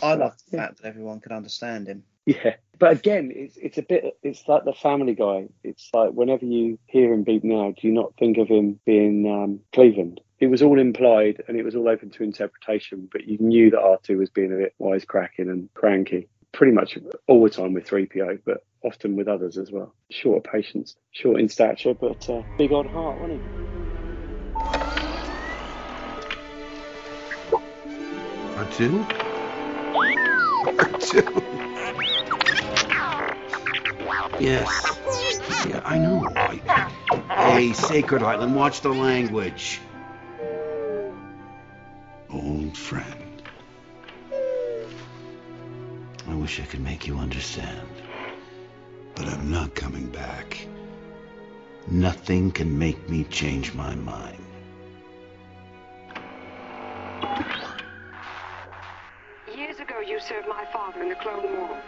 I love the fact that everyone can understand him. Yeah, but again, it's it's a bit. It's like the Family Guy. It's like whenever you hear him beep now, do you not think of him being um, Cleveland? It was all implied and it was all open to interpretation, but you knew that R2 was being a bit wisecracking and cranky. Pretty much all the time with 3PO, but often with others as well. Short patience, short in stature, but uh, big odd heart, wasn't he? R2? R2? Yes. Yeah, I know. I... Hey, Sacred Island, watch the language. Old friend. I wish I could make you understand. But I'm not coming back. Nothing can make me change my mind. Years ago, you served my father in the Clone Wars.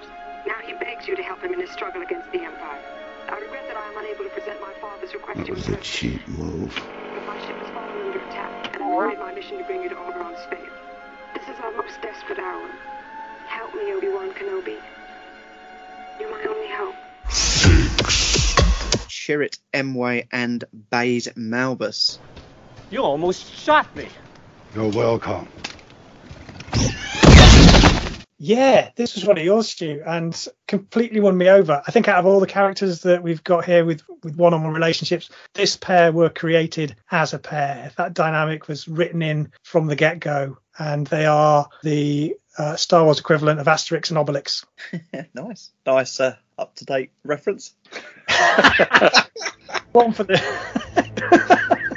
Now he begs you to help him in his struggle against the Empire. I regret that I am unable to present my father's request That to was him. a cheap move. But my ship has fallen under attack, and I made my mission to bring you to Oberon's faith. This is our most desperate hour. Help me, Obi-Wan Kenobi. You're my only hope. Chirrut Îmwe and Baze Malbus. You almost shot me. You're welcome. Yeah, this was one of yours, Stu, and completely won me over. I think out of all the characters that we've got here with, with one-on-one relationships, this pair were created as a pair. That dynamic was written in from the get-go, and they are the uh, Star Wars equivalent of Asterix and Obelix. nice, nice, uh, up-to-date reference. One for the.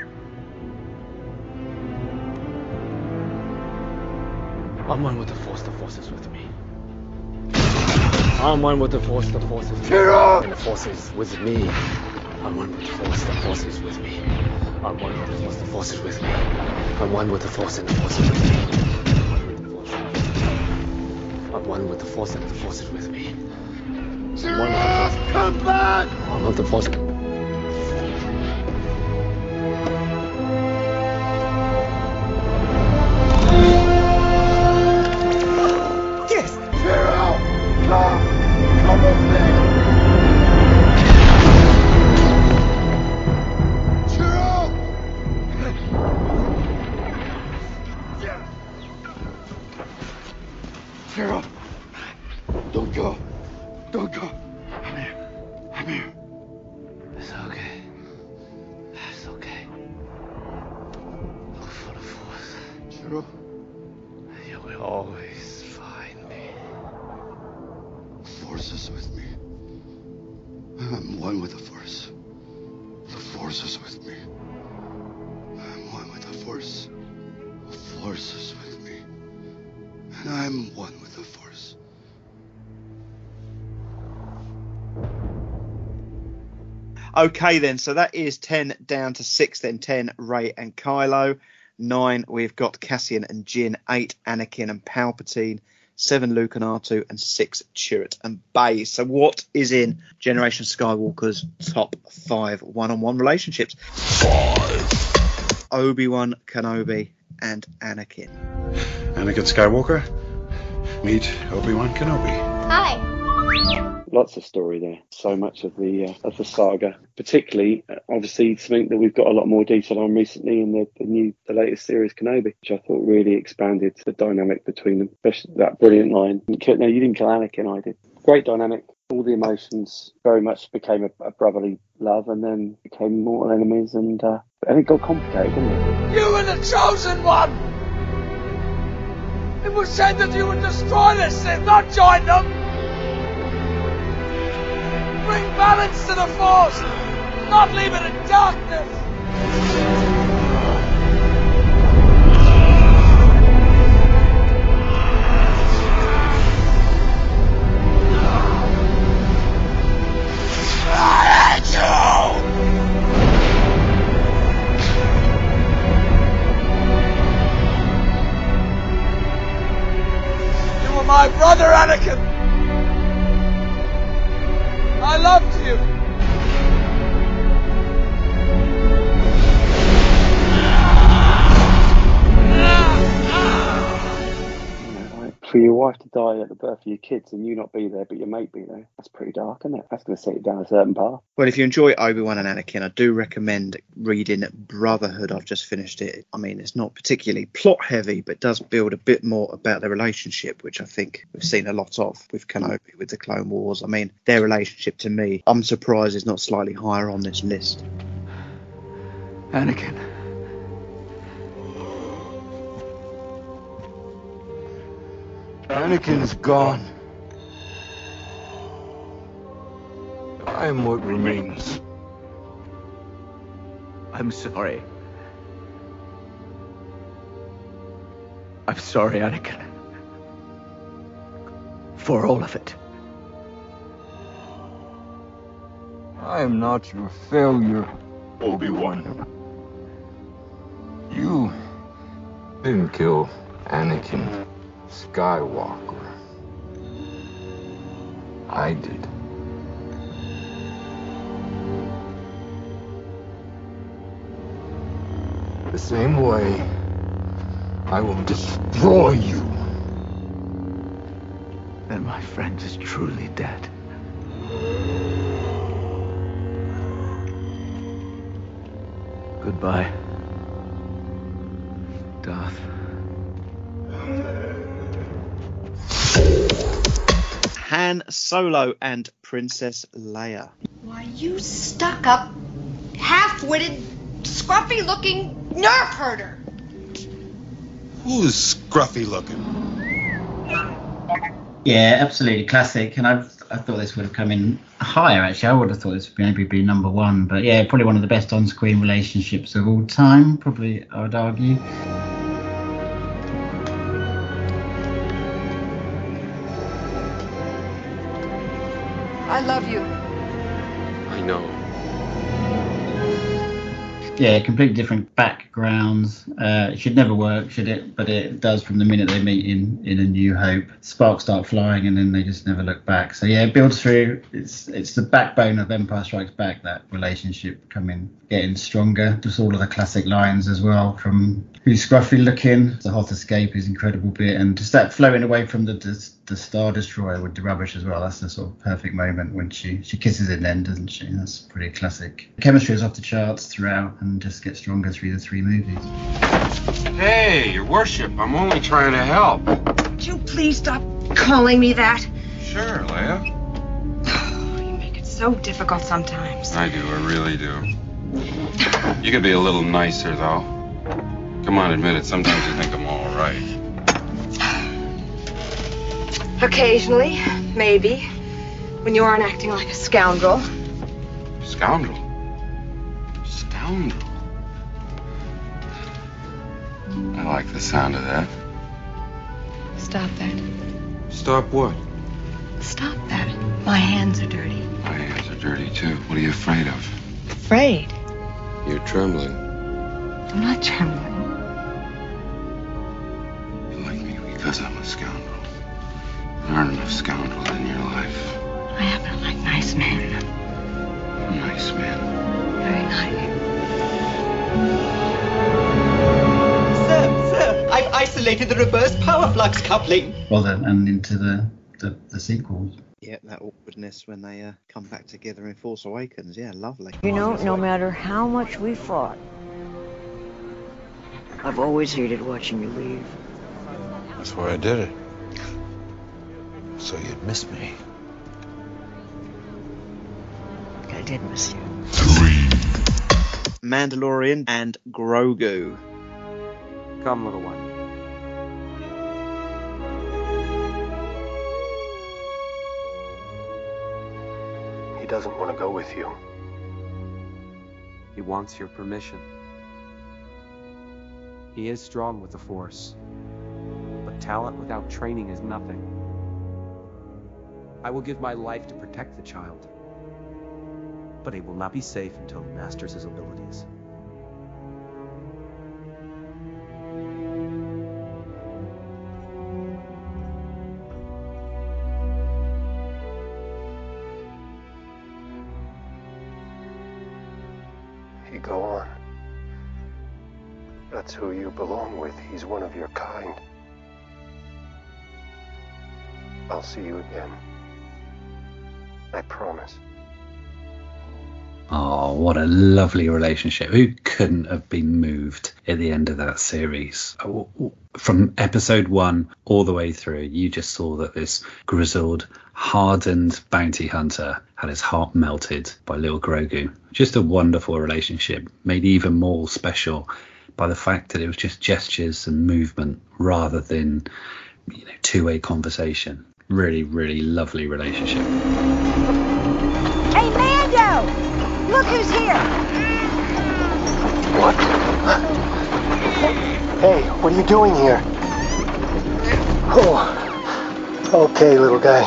I'm one with the Force, the Force is with me. I'm one with the Force, the Force is with me. And the Force is with me. I'm one with the Force, the Force is with me. I'm one with the Force, the Force is with me. I'm one with the Force, and the Force is with me. I'm one with the Force, and the Force is with me. I'm one with the Force. Come back! I'm with the Force. I'm one with the Force. The Force is with me. I'm one with the Force. The Force is with me. And I'm one with the Force. Okay, then. So that is 10 down to 6, then 10, Rey and Kylo. 9, we've got Cassian and Jyn. 8, Anakin and Palpatine. 7, Luke and R2. And 6, Chirrut and Bay. So, what is in Generation Skywalker's top 5 one on one relationships? 5. Obi Wan Kenobi and Anakin. Anakin Skywalker, meet Obi-Wan Kenobi. Hi. Lots of story there. So much of the uh, of the saga, particularly uh, obviously something that we've got a lot more detail on recently in the, the new the latest series Kenobi, which I thought really expanded the dynamic between them. Especially that brilliant line. No, you didn't kill Anakin. I did. Great dynamic. All the emotions very much became a, a brotherly love, and then became mortal enemies, and uh, and it got complicated, didn't it? You were the chosen one! It was said that you would destroy Sith, not join them! Bring balance to the Force, not leave it in darkness! My brother, Anakin! I loved you! For your wife to die at the birth of your kids and you not be there, but your mate be there. That's pretty dark, isn't it? That's going to set you down a certain path. Well, if you enjoy Obi Wan and Anakin, I do recommend reading Brotherhood. I've just finished it. I mean, it's not particularly plot heavy, but does build a bit more about their relationship, which I think we've seen a lot of with Kenobi, with the Clone Wars. I mean, their relationship to me, I'm surprised is not slightly higher on this list. Anakin. Anakin's gone. I am what remains. I'm sorry. I'm sorry, Anakin. For all of it. I am not your failure, Obi-Wan. You didn't kill Anakin Skywalker. I did. The same way I will destroy you. Then my friend is truly dead. Goodbye. Han Solo and Princess Leia. Why, you stuck up, half witted, scruffy looking nerf herder. Who's scruffy looking? Yeah, absolutely classic. And I I thought this would have come in higher. Actually, I would have thought this would maybe be number one. But yeah, probably one of the best on-screen relationships of all time. Probably, I would argue. I love you. I know. Yeah, completely different backgrounds. Uh, it should never work, should it? But it does from the minute they meet in in A New Hope. Sparks start flying, and then they just never look back. So yeah, it builds through. It's it's the backbone of Empire Strikes Back. That relationship coming, getting stronger. Just all of the classic lines as well from who's scruffy looking. The hot escape is incredible bit, and just that floating away from the the, the Star Destroyer with the rubbish as well. That's the sort of perfect moment when she she kisses it then, doesn't she? That's pretty classic. Chemistry is off the charts throughout, and just gets stronger through the three movies. Hey, your worship, I'm only trying to help. Would you please stop calling me that? Sure, Leia. You make it so difficult sometimes. I do, I really do. You could be a little nicer, though. Come on, admit it. Sometimes you think I'm all right. Occasionally, maybe, when you aren't acting like a scoundrel. Scoundrel. Scoundrel. I like the sound of that. Stop that. Stop what? Stop that. My hands are dirty. My hands are dirty too. What are you afraid of? Afraid? You're trembling. I'm not trembling. Because I'm a scoundrel. There aren't enough scoundrels in your life. I happen to like nice men. Nice men. Very nice. Sir, sir, I've isolated the reverse power flux coupling. Well, then, and into the, the, the sequels. Yeah, that awkwardness when they uh, come back together in Force Awakens. Yeah, lovely. You know, no matter how much we fought, I've always hated watching you leave. That's why I did it. So you'd miss me. I did miss you. Mandalorian and Grogu. Come, little one. He doesn't want to go with you. He wants your permission. He is strong with the Force, but talent without training is nothing. I will give my life to protect the child, but he will not be safe until he masters his abilities. You go on. That's who you belong with. He's one of your kind. I'll see you again. I promise. Oh, what a lovely relationship. Who couldn't have been moved at the end of that series? Oh, oh From episode one all the way through, you just saw that this grizzled, hardened bounty hunter had his heart melted by little Grogu. Just a wonderful relationship, made even more special by the fact that it was just gestures and movement rather than you know two-way conversation. Really, really lovely relationship. Hey, Mando! Look who's here! What? Hey, what are you doing here? Oh, okay, little guy.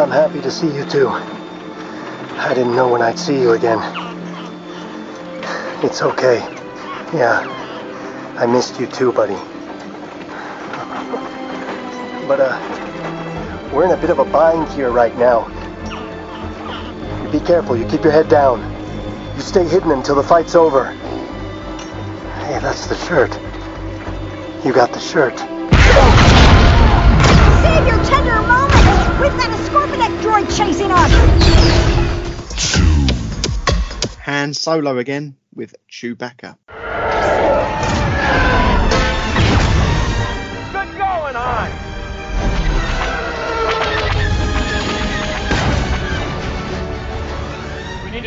I'm happy to see you too. I didn't know when I'd see you again. It's okay. Yeah, I missed you too, buddy. But, uh, we're in a bit of a bind here right now. You be careful, you keep your head down. You stay hidden until the fight's over. Hey, that's the shirt. You got the shirt. Save your tender moments! We've got a Scorpenek droid chasing us! Han Solo again with Chewbacca.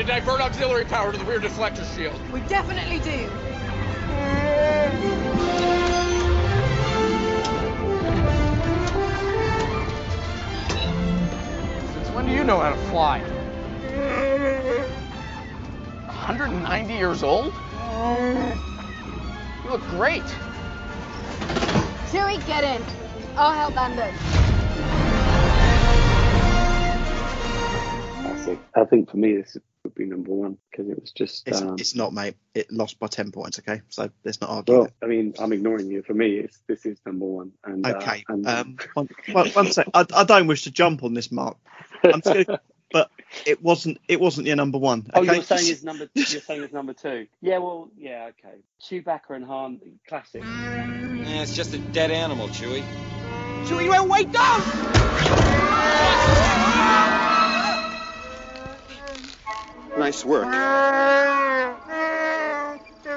Divert auxiliary power to the rear deflector shield. We definitely do. Since when do you know how to fly? 190 years old? You look great. Chewie, get in. I'll help Anders. Classic. I think for me, this would be number one because it was just. It's, um, it's not, mate. It lost by 10 points, okay? So let's not argue. well, I mean, I'm ignoring you. For me, it's this is number one. And uh, Okay. and Um, one, one, one sec. I, I don't wish to jump on this, Mark. I'm just gonna, but it wasn't. It wasn't your number one. Oh, Okay? you're saying it's number. You're saying it's number two. Yeah, well, yeah, okay. Chewbacca and Han, classic. Yeah, it's just a dead animal, Chewie. Chewie, wait, wait, don't! Nice work.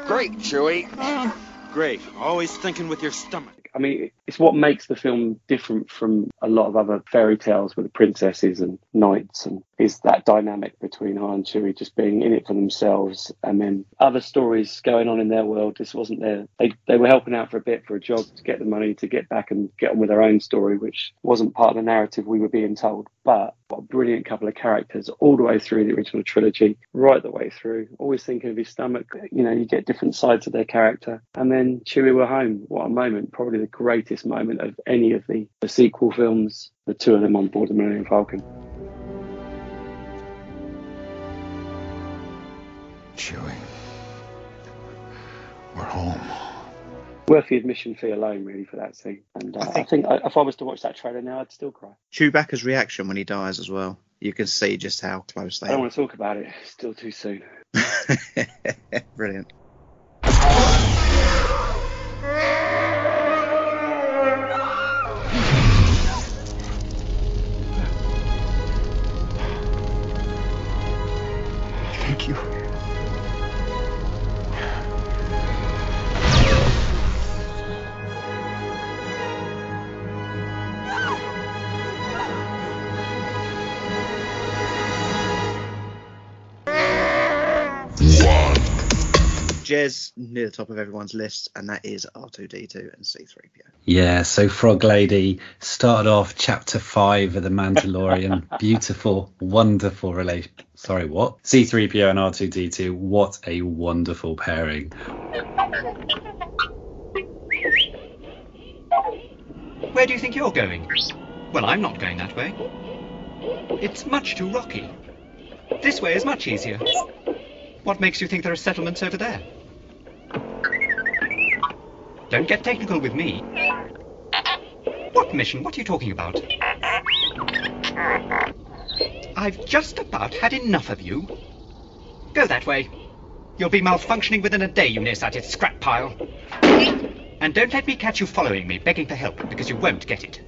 Great, Chewie. Great. Always thinking with your stomach. I mean, it's what makes the film different from a lot of other fairy tales with the princesses and knights, and is that dynamic between Han and Chewie just being in it for themselves, and then other stories going on in their world. This wasn't their. They they were helping out for a bit for a job to get the money to get back and get on with their own story, which wasn't part of the narrative we were being told. But what a brilliant couple of characters all the way through the original trilogy, right the way through. Always thinking of his stomach. You know, you get different sides of their character, and then Chewie were home. What a moment! Probably the greatest moment of any of the, the sequel films. The two of them on board the Millennium Falcon. Chewie. We're home. Worth the admission fee alone, really, for that scene. And uh, I think, I if I was to watch that trailer now, I'd still cry. Chewbacca's reaction when he dies as well. You can see just how close they I don't are. want to talk about it. It's still too soon. Brilliant. Jez near the top of everyone's list, and that is R2D2 and C3PO. Yeah, so Frog Lady started off chapter five of The Mandalorian. Beautiful, wonderful relation. Sorry, what? C3PO and R2D2. What a wonderful pairing. Where do you think you're going? Well, I'm not going that way. It's much too rocky. This way is much easier. What makes you think there are settlements over there? Don't get technical with me. What mission? What are you talking about? I've just about had enough of you. Go that way. You'll be malfunctioning within a day, you nearsighted scrap pile. And don't let me catch you following me, begging for help, because you won't get it.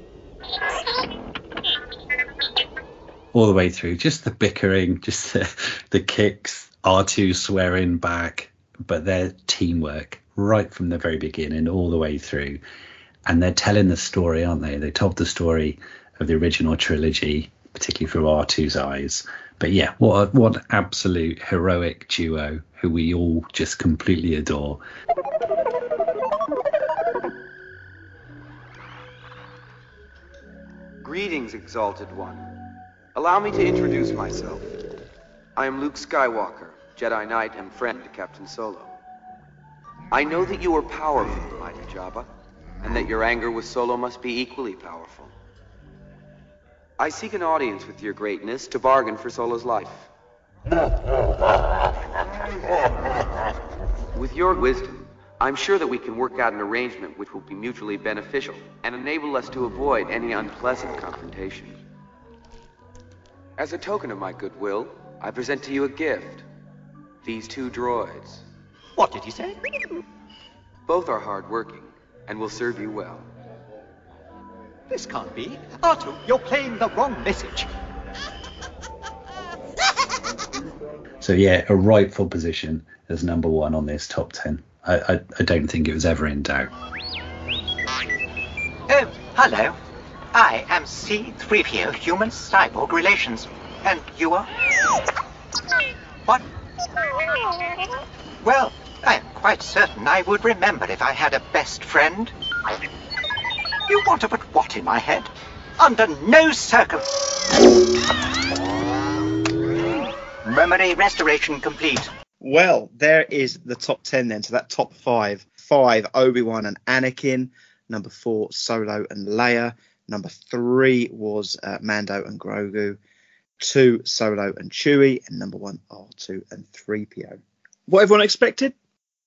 All the way through, just the bickering, just the, the kicks, R2 swearing back, but their teamwork right from the very beginning, all the way through. And they're telling the story, aren't they? They told the story of the original trilogy, particularly through R2's eyes. But yeah, what a, what absolute heroic duo who we all just completely adore. Greetings, Exalted One. Allow me to introduce myself. I am Luke Skywalker, Jedi Knight and friend to Captain Solo. I know that you are powerful, mighty Jabba, and that your anger with Solo must be equally powerful. I seek an audience with your greatness to bargain for Solo's life. With your wisdom, I'm sure that we can work out an arrangement which will be mutually beneficial and enable us to avoid any unpleasant confrontation. As a token of my goodwill, I present to you a gift. These two droids. What did he say? Both are hardworking and will serve you well. This can't be. R2, you're playing the wrong message. So yeah, a rightful position as number one on this top ten. I, I, I don't think it was ever in doubt. Oh, hello. I am C3PO Human Cyborg Relations. And you are? What? Well, I am quite certain I would remember if I had a best friend. You want to put what in my head? Under no circum... Memory restoration complete. Well, there is the top 10 then. So that top five. Five, Obi-Wan and Anakin. Number four, Solo and Leia. Number three was uh, Mando and Grogu. Two, Solo and Chewie. And number one, R2 and 3PO. What everyone expected?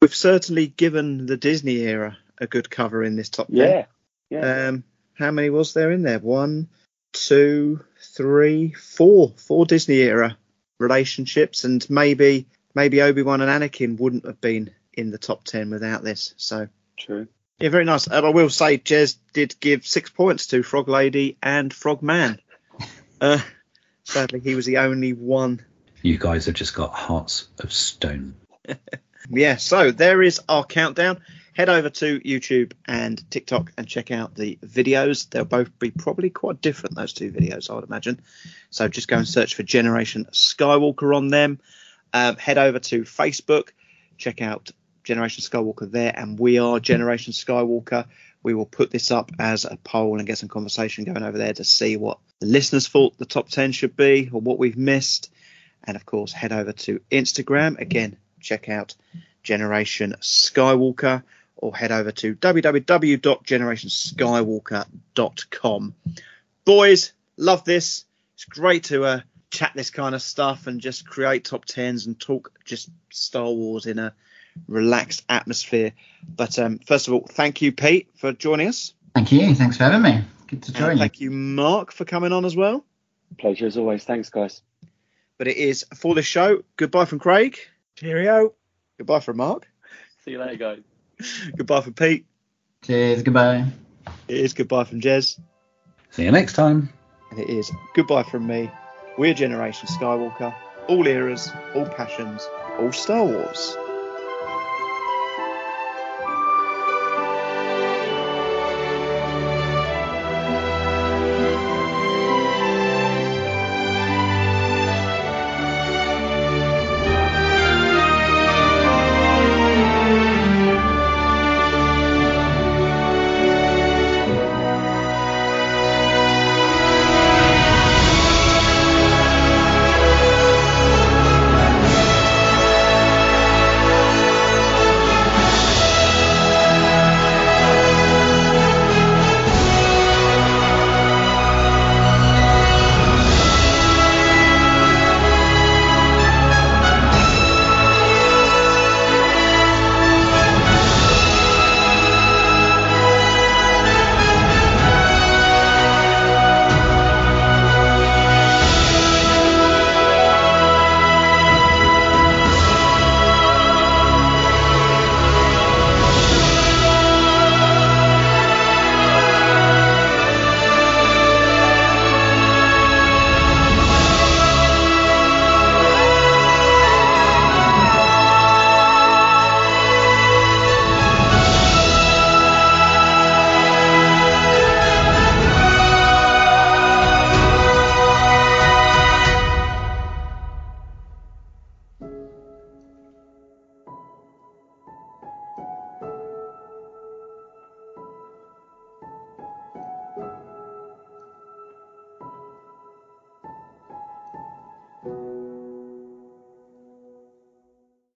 We've certainly given the Disney era a good cover in this top 10. Yeah. Yeah. Um, how many was there in there? One, two, three, four. Four Disney era relationships, and maybe maybe Obi Wan and Anakin wouldn't have been in the top ten without this. So true. Yeah, very nice. And I will say, Jez did give six points to Frog Lady and Frog Man. uh, sadly, he was the only one. You guys have just got hearts of stone. Yeah, so there is our countdown. head over to YouTube and TikTok and check out the videos. They'll both be probably quite different, those two videos, I would imagine. So just go and search for Generation Skywalker on them. Um, head over to Facebook, check out Generation Skywalker there, and we are Generation Skywalker. We will put this up as a poll and get some conversation going over there to see what the listeners thought the top 10 should be or what we've missed. And of course, head over to Instagram. Again, check out Generation Skywalker or head over to www.generationskywalker.com. Boys, love this. It's great to uh, chat this kind of stuff and just create top 10s and talk just Star Wars in a relaxed atmosphere. But um, first of all, thank you, Pete, for joining us. Thank you. Thanks for having me. Good to join And you. thank you, Mark, for coming on as well. Pleasure as always. Thanks, guys. But it is for the show. Goodbye from Craig. Cheerio. Goodbye from Mark. See you later, guys. Goodbye from Pete. Cheers. Goodbye. It is goodbye from Jez. See you next time. And it is goodbye from me. We're Generation Skywalker. All eras, all passions, all Star Wars.